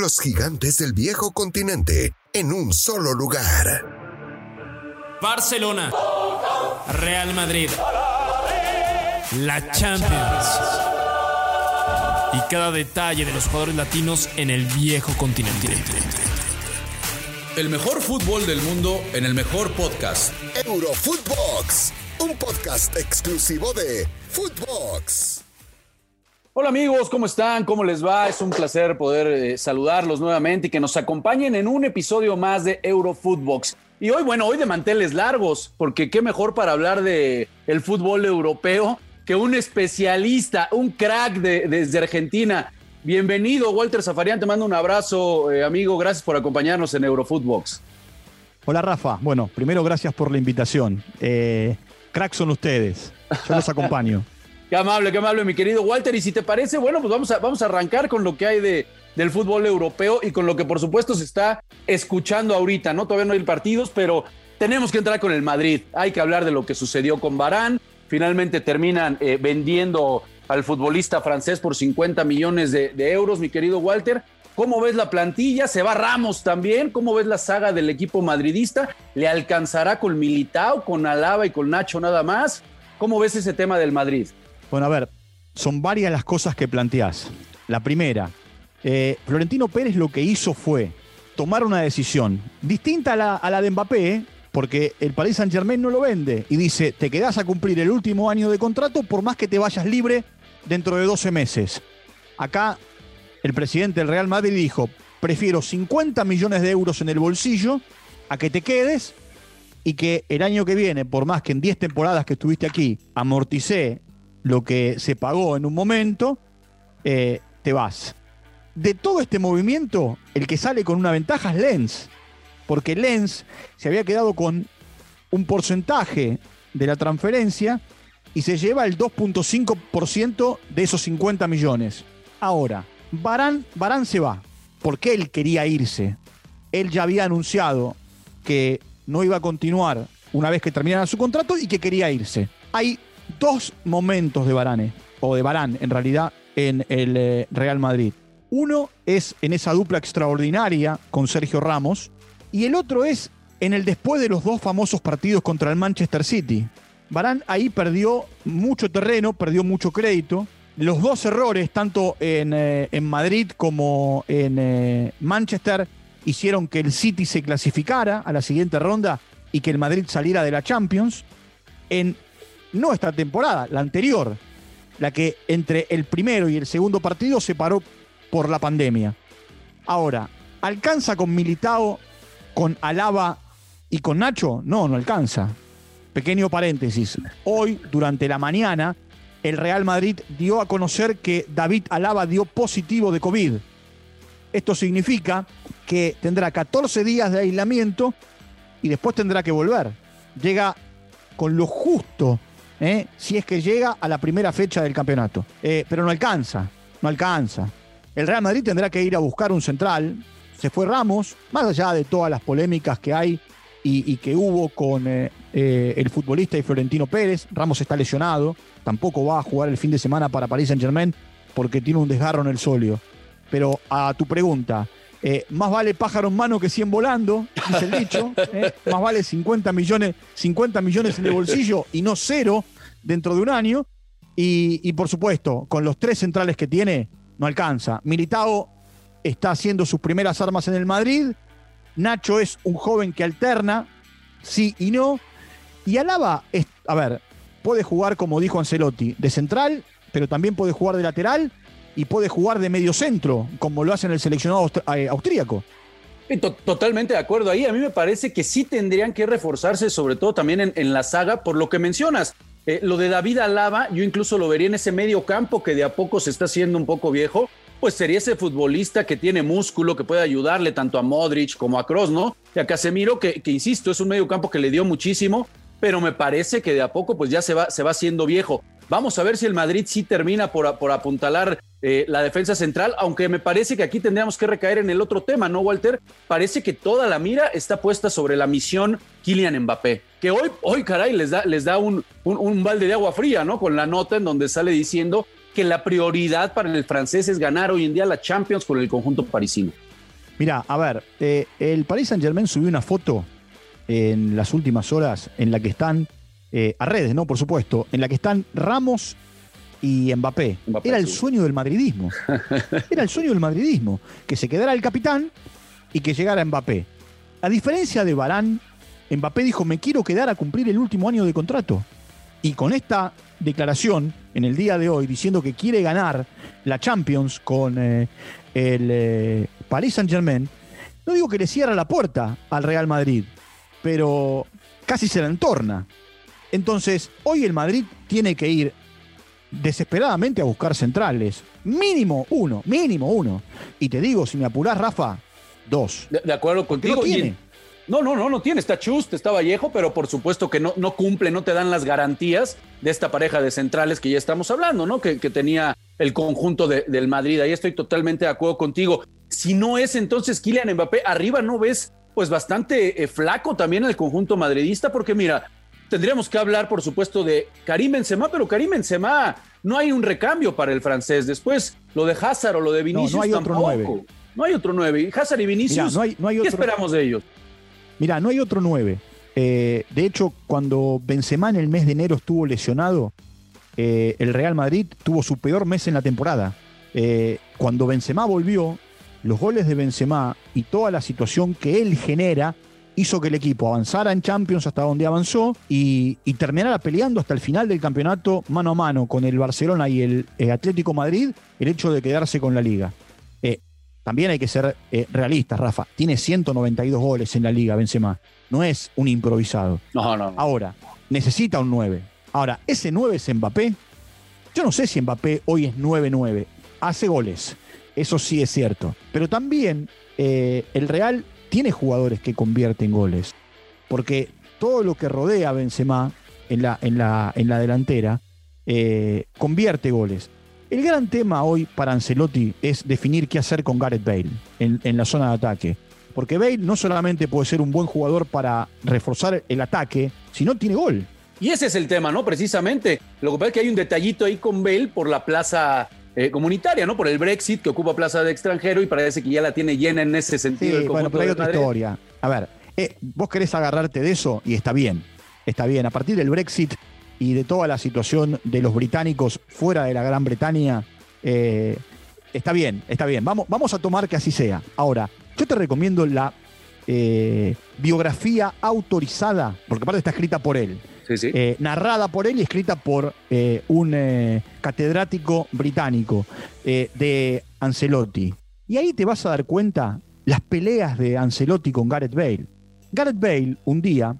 Los gigantes del viejo continente en un solo lugar. Barcelona, Real Madrid, la Champions y cada detalle de los jugadores latinos en el viejo continente. El mejor fútbol del mundo en el mejor podcast. Eurofootbox, un podcast exclusivo de Footbox. Hola amigos, ¿cómo están? ¿Cómo les va? Es un placer poder eh, saludarlos nuevamente y que nos acompañen en un episodio más de Eurofootbox. Y hoy, bueno, hoy de manteles largos, porque qué mejor para hablar de el fútbol europeo que un especialista, un crack de, desde Argentina. Bienvenido, Walter Zafarian. Te mando un abrazo, eh, amigo. Gracias por acompañarnos en Eurofootbox. Hola, Rafa. Bueno, primero, gracias por la invitación. Eh, crack son ustedes. Yo los acompaño. Qué amable, qué amable, mi querido Walter. Y si te parece, bueno, pues vamos a, vamos a arrancar con lo que hay de, del fútbol europeo y con lo que, por supuesto, se está escuchando ahorita, ¿no? Todavía no hay partidos, pero tenemos que entrar con el Madrid. Hay que hablar de lo que sucedió con Barán. Finalmente terminan eh, vendiendo al futbolista francés por 50 millones de, de, euros, mi querido Walter. ¿Cómo ves la plantilla? ¿Se va Ramos también? ¿Cómo ves la saga del equipo madridista? ¿Le alcanzará con Militao, con Alaba y con Nacho nada más? ¿Cómo ves ese tema del Madrid? Bueno, a ver, son varias las cosas que planteás. La primera, eh, Florentino Pérez lo que hizo fue tomar una decisión distinta a la, de Mbappé, porque el Paris Saint Germain no lo vende y dice, te quedás a cumplir el último año de contrato por más que te vayas libre dentro de 12 meses. Acá el presidente del Real Madrid dijo, prefiero 50 millones de euros en el bolsillo a que te quedes y que el año que viene, por más que en 10 temporadas que estuviste aquí, amorticé lo que se pagó en un momento, eh, te vas. De todo este movimiento, el que sale con una ventaja es Lens, porque Lens se había quedado con un porcentaje de la transferencia y se lleva el 2.5% de esos 50 millones. Ahora, Barán, Barán se va, porque él quería irse. Él ya había anunciado que no iba a continuar una vez que terminara su contrato y que quería irse. Hay dos momentos de Barane, o de Barán en realidad, en el eh, Real Madrid. Uno es en esa dupla extraordinaria con Sergio Ramos y el otro es en el después de los dos famosos partidos contra el Manchester City. Barán ahí perdió mucho terreno, perdió mucho crédito. Los dos errores, tanto en, eh, en Madrid como en eh, Manchester, hicieron que el City se clasificara a la siguiente ronda y que el Madrid saliera de la Champions. En no esta temporada, la anterior, la que entre el primero y el segundo partido se paró por la pandemia. Ahora, ¿alcanza con Militao, con Alaba y con Nacho? No, no alcanza. Pequeño paréntesis. Hoy, durante la mañana, el Real Madrid dio a conocer que David Alaba dio positivo de COVID. Esto significa que tendrá 14 días de aislamiento y después tendrá que volver. Llega con lo justo ¿eh? si es que llega a la primera fecha del campeonato. Eh, pero no alcanza, no alcanza. El Real Madrid tendrá que ir a buscar un central. Se fue Ramos, más allá de todas las polémicas que hay y, que hubo con eh, el futbolista y Florentino Pérez. Ramos está lesionado, tampoco va a jugar el fin de semana para París Saint Germain porque tiene un desgarro en el solio. Pero a tu pregunta, eh, más vale pájaro en mano que 100 volando, dice el dicho. Eh, más vale 50 millones, 50 millones en el bolsillo y no cero dentro de un año. Y, por supuesto, con los tres centrales que tiene, no alcanza. Militao está haciendo sus primeras armas en el Madrid. Nacho es un joven que alterna, sí y no. Y Alaba, a ver, puede jugar, como dijo Ancelotti, de central, pero también puede jugar de lateral y puede jugar de medio centro, como lo hace en el seleccionado austríaco. Totalmente de acuerdo ahí. A mí me parece que sí tendrían que reforzarse, sobre todo también en, la saga, por lo que mencionas. Eh, lo de David Alaba, yo incluso lo vería en ese medio campo que de a poco se está haciendo un poco viejo. Pues sería ese futbolista que tiene músculo, que puede ayudarle tanto a Modric como a Kroos, ¿no? Y a Casemiro, que, que insisto, es un medio campo que le dio muchísimo, pero me parece que de a poco pues ya se va, se va haciendo viejo. Vamos a ver si el Madrid sí termina por, por apuntalar eh, la defensa central, aunque me parece que aquí tendríamos que recaer en el otro tema, ¿no, Walter? Parece que toda la mira está puesta sobre la misión Kylian Mbappé, que hoy, hoy caray, les da, les da un, un, balde de agua fría, ¿no? Con la nota en donde sale diciendo que la prioridad para el francés es ganar hoy en día la Champions con el conjunto parisino. Mira, a ver, eh, el Paris Saint Germain subió una foto en las últimas horas en la que están, eh, a redes, ¿no? Por supuesto, en la que están Ramos y Mbappé. Mbappé, Era el sí. sueño del madridismo. Era el sueño del madridismo. Que se quedara el capitán y que llegara Mbappé. A diferencia de Barán, Mbappé dijo, me quiero quedar a cumplir el último año de contrato. Y con esta declaración en el día de hoy, diciendo que quiere ganar la Champions con eh, el eh, Paris Saint Germain, no digo que le cierra la puerta al Real Madrid, pero casi se la entorna. Entonces, hoy el Madrid tiene que ir desesperadamente a buscar centrales. Mínimo uno, mínimo uno. Y te digo, si me apurás, Rafa, dos. De, de acuerdo contigo. no tiene. No, no, no, no tiene. Está Chust, está Vallejo, pero por supuesto que no, no cumple, no te dan las garantías de esta pareja de centrales que ya estamos hablando, ¿no? Que, que tenía el conjunto de- del Madrid. Ahí estoy totalmente de acuerdo contigo. Si no es entonces Kylian Mbappé, arriba no ves pues bastante eh, flaco también el conjunto madridista, porque mira, tendríamos que hablar, por supuesto, de Karim Benzema, pero Karim Benzema no hay un recambio para el francés. Después, lo de Hazard o lo de Vinicius hay otro tampoco. nueve. No hay otro nueve. Y Hazard y Vinicius, Mirá, no hay- no hay ¿qué otro- esperamos de ellos? Mira, no hay otro 9. de hecho, cuando Benzema en el mes de enero estuvo lesionado, eh, el Real Madrid tuvo su peor mes en la temporada. Eh, cuando Benzema volvió, los goles de Benzema y toda la situación que él genera hizo que el equipo avanzara en Champions hasta donde avanzó y, y terminara peleando hasta el final del campeonato mano a mano con el Barcelona y el eh, Atlético Madrid el hecho de quedarse con la liga. Eh, también hay que ser eh, realistas, Rafa. Tiene 192 goles en la liga, Benzema. No es un improvisado. No, no, no. Ahora, necesita un 9. Ahora, ese 9 es Mbappé. Yo no sé si Mbappé hoy es 9-9. Hace goles. Eso sí es cierto. Pero también eh, el Real tiene jugadores que convierten goles. Porque todo lo que rodea a Benzema en la, en la, en la delantera eh, convierte goles. El gran tema hoy para Ancelotti es definir qué hacer con Gareth Bale en, en la zona de ataque. Porque Bale no solamente puede ser un buen jugador para reforzar el ataque, sino tiene gol. Y ese es el tema, ¿no? Precisamente. Lo que pasa es que hay un detallito ahí con Bale por la plaza eh, comunitaria, ¿no? Por el Brexit que ocupa plaza de extranjero y parece que ya la tiene llena en ese sentido. el Sí, bueno, pero hay otra historia. A ver, eh, vos querés agarrarte de eso y está bien. Está bien. A partir del Brexit y de toda la situación de los británicos fuera de la Gran Bretaña, eh, está bien, está bien. Vamos, vamos a tomar que así sea. Ahora, yo te recomiendo la eh, biografía autorizada, porque aparte está escrita por él. Eh, narrada por él y escrita por eh, un eh, catedrático británico de Ancelotti. Y ahí te vas a dar cuenta las peleas de Ancelotti con Gareth Bale. Gareth Bale un día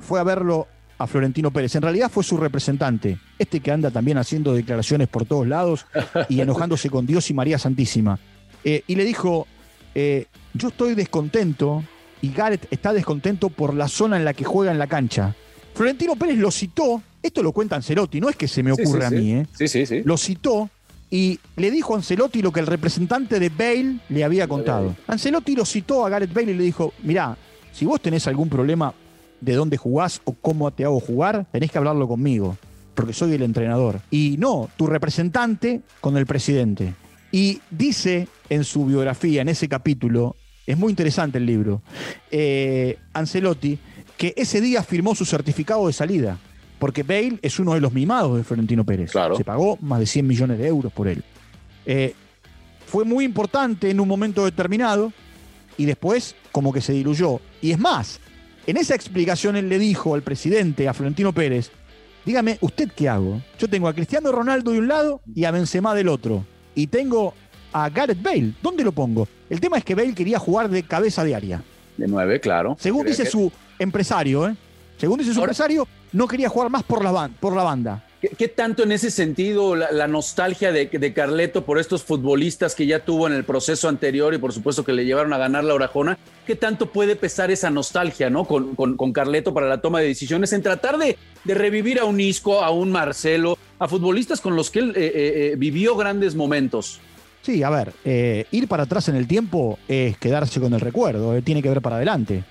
fue a verlo a Florentino Pérez. En realidad fue su representante, este que anda también haciendo declaraciones por todos lados y enojándose con Dios y María Santísima. Y le dijo, yo estoy descontento y Gareth está descontento por la zona en la que juega en la cancha. Florentino Pérez lo citó, esto lo cuenta Ancelotti, no es que se me Sí, sí, a mí, ¿eh? Sí, sí, sí. lo citó y le dijo a Ancelotti lo que el representante de Bale le había contado. Ancelotti lo citó a Gareth Bale y le dijo, mirá, si vos tenés algún problema de dónde jugás o cómo te hago jugar, tenés que hablarlo conmigo, porque soy el entrenador. Y no, tu representante con el presidente. Y dice en su biografía, en ese capítulo, es muy interesante el libro, eh, Ancelotti, que ese día firmó su certificado de salida, porque Bale es uno de los mimados de Florentino Pérez. Claro. Se pagó más de 100 millones de euros por él. Eh, fue muy importante en un momento determinado y después como que se diluyó. Y es más, en esa explicación él le dijo al presidente, a Florentino Pérez, dígame, ¿usted qué hago? Yo tengo a Cristiano Ronaldo de un lado y a Benzema del otro. Y tengo a Gareth Bale. ¿Dónde lo pongo? El tema es que Bale quería jugar de cabeza diaria. De nueve, claro. Según dice que- su empresario, ¿eh? Según dice su Ahora- empresario, no quería jugar más por la, ban- por la banda. ¿Qué, qué tanto en ese sentido la, la nostalgia de, de Carleto por estos futbolistas que ya tuvo en el proceso anterior y por supuesto que le llevaron a ganar la Orajona? ¿Qué tanto puede pesar esa nostalgia ¿no? con, con, con Carleto para la toma de decisiones en tratar de, de revivir a un Isco, a un Marcelo, a futbolistas con los que él eh, eh, eh, vivió grandes momentos? Sí, a ver, eh, ir para atrás en el tiempo es quedarse con el recuerdo, tiene que ver para adelante.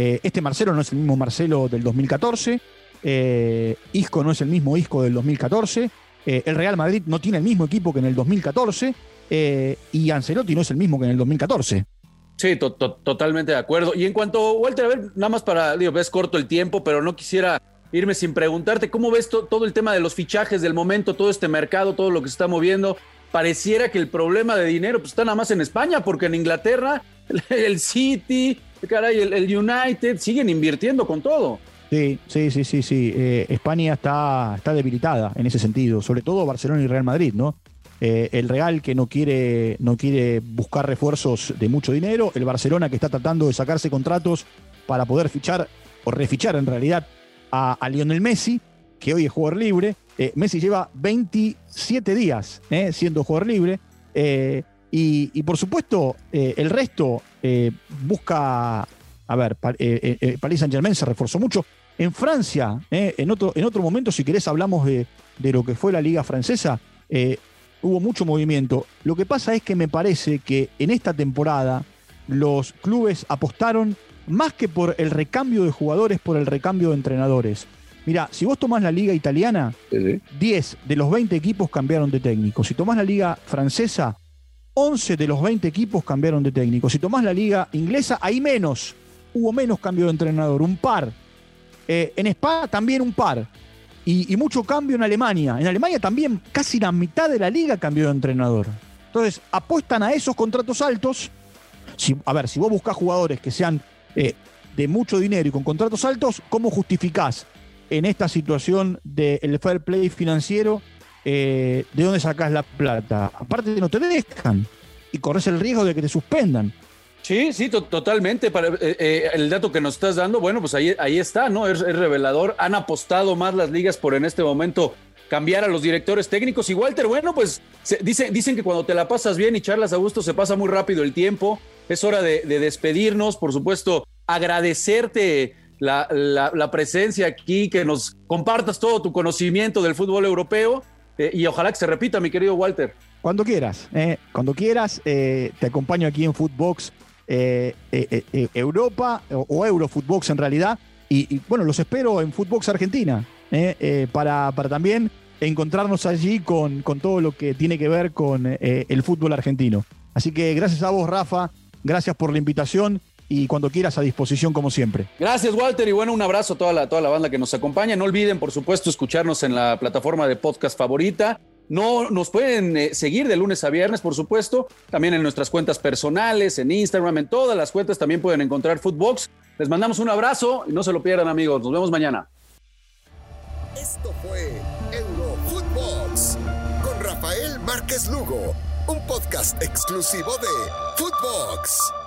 Eh, este Marcelo no es el mismo Marcelo del 2014, eh, Isco no es el mismo Isco del 2014, eh, el Real Madrid no tiene el mismo equipo que en el 2014, eh, y Ancelotti no es el mismo que en el 2014. Sí, totalmente de acuerdo. Y en cuanto, Walter, a ver, nada más para, digo, ves corto el tiempo, pero no quisiera irme sin preguntarte, ¿cómo ves todo el tema de los fichajes del momento, todo este mercado, todo lo que se está moviendo? Pareciera que el problema de dinero pues, está nada más en España, porque en Inglaterra el City, caray, el, United siguen invirtiendo con todo. Sí, sí, sí, sí, sí. Eh, España está, está debilitada en ese sentido, sobre todo Barcelona y Real Madrid, ¿no? Eh, el Real que no quiere, no quiere buscar refuerzos de mucho dinero, el Barcelona que está tratando de sacarse contratos para poder fichar o refichar en realidad a, Lionel Messi, que hoy es jugador libre. Eh, Messi lleva 27 días siendo jugador libre. Y, por supuesto, el resto busca a ver, Paris Saint Germain se reforzó mucho. En Francia, eh, en, otro, en otro momento, si querés, hablamos de, lo que fue la liga francesa, eh, hubo mucho movimiento. Lo que pasa es que me parece que en esta temporada los clubes apostaron más que por el recambio de jugadores, por el recambio de entrenadores. Mira, si vos tomás la liga italiana, 10 de los 20 equipos cambiaron de técnico. Si tomás la liga francesa, 11 de los 20 equipos cambiaron de técnico. Si tomás la liga inglesa, hay menos. Hubo menos cambio de entrenador, un par. Eh, en España también un par. Y, mucho cambio en Alemania. En Alemania también casi la mitad de la liga cambió de entrenador. Entonces, apuestan a esos contratos altos. Si, a ver, si vos buscás jugadores que sean eh, de mucho dinero y con contratos altos, ¿cómo justificás en esta situación del fair play financiero eh, de dónde sacás la plata? Aparte, no te dejan y corres el riesgo de que te suspendan. Sí, sí, totalmente. Eh, eh, el dato que nos estás dando, bueno, pues ahí, ahí está, ¿no? Es, revelador. Han apostado más las ligas por en este momento cambiar a los directores técnicos. Y Walter, bueno, pues dicen, dicen que cuando te la pasas bien y charlas a gusto se pasa muy rápido el tiempo. Es hora de, despedirnos, por supuesto, agradecerte la, la, presencia aquí, que nos compartas todo tu conocimiento del fútbol europeo eh, y ojalá que se repita, mi querido Walter. Cuando quieras, cuando quieras, te acompaño aquí en Footbox eh, eh, eh, Europa o, Eurofootbox en realidad. Y, bueno, los espero en Footbox Argentina para, para también encontrarnos allí con, con, todo lo que tiene que ver con el fútbol argentino. Así que gracias a vos, Rafa, gracias por la invitación y cuando quieras a disposición como siempre. Gracias, Walter, y bueno, un abrazo a toda la, toda la banda que nos acompaña. No olviden, por supuesto, escucharnos en la plataforma de podcast favorita. No nos pueden eh, seguir de lunes a viernes, por supuesto, también en nuestras cuentas personales, en Instagram, en todas las cuentas también pueden encontrar Footbox. Les mandamos un abrazo y no se lo pierdan, amigos. Nos vemos mañana. Esto fue Footbox con Rafael Márquez Lugo, un podcast exclusivo de Footbox.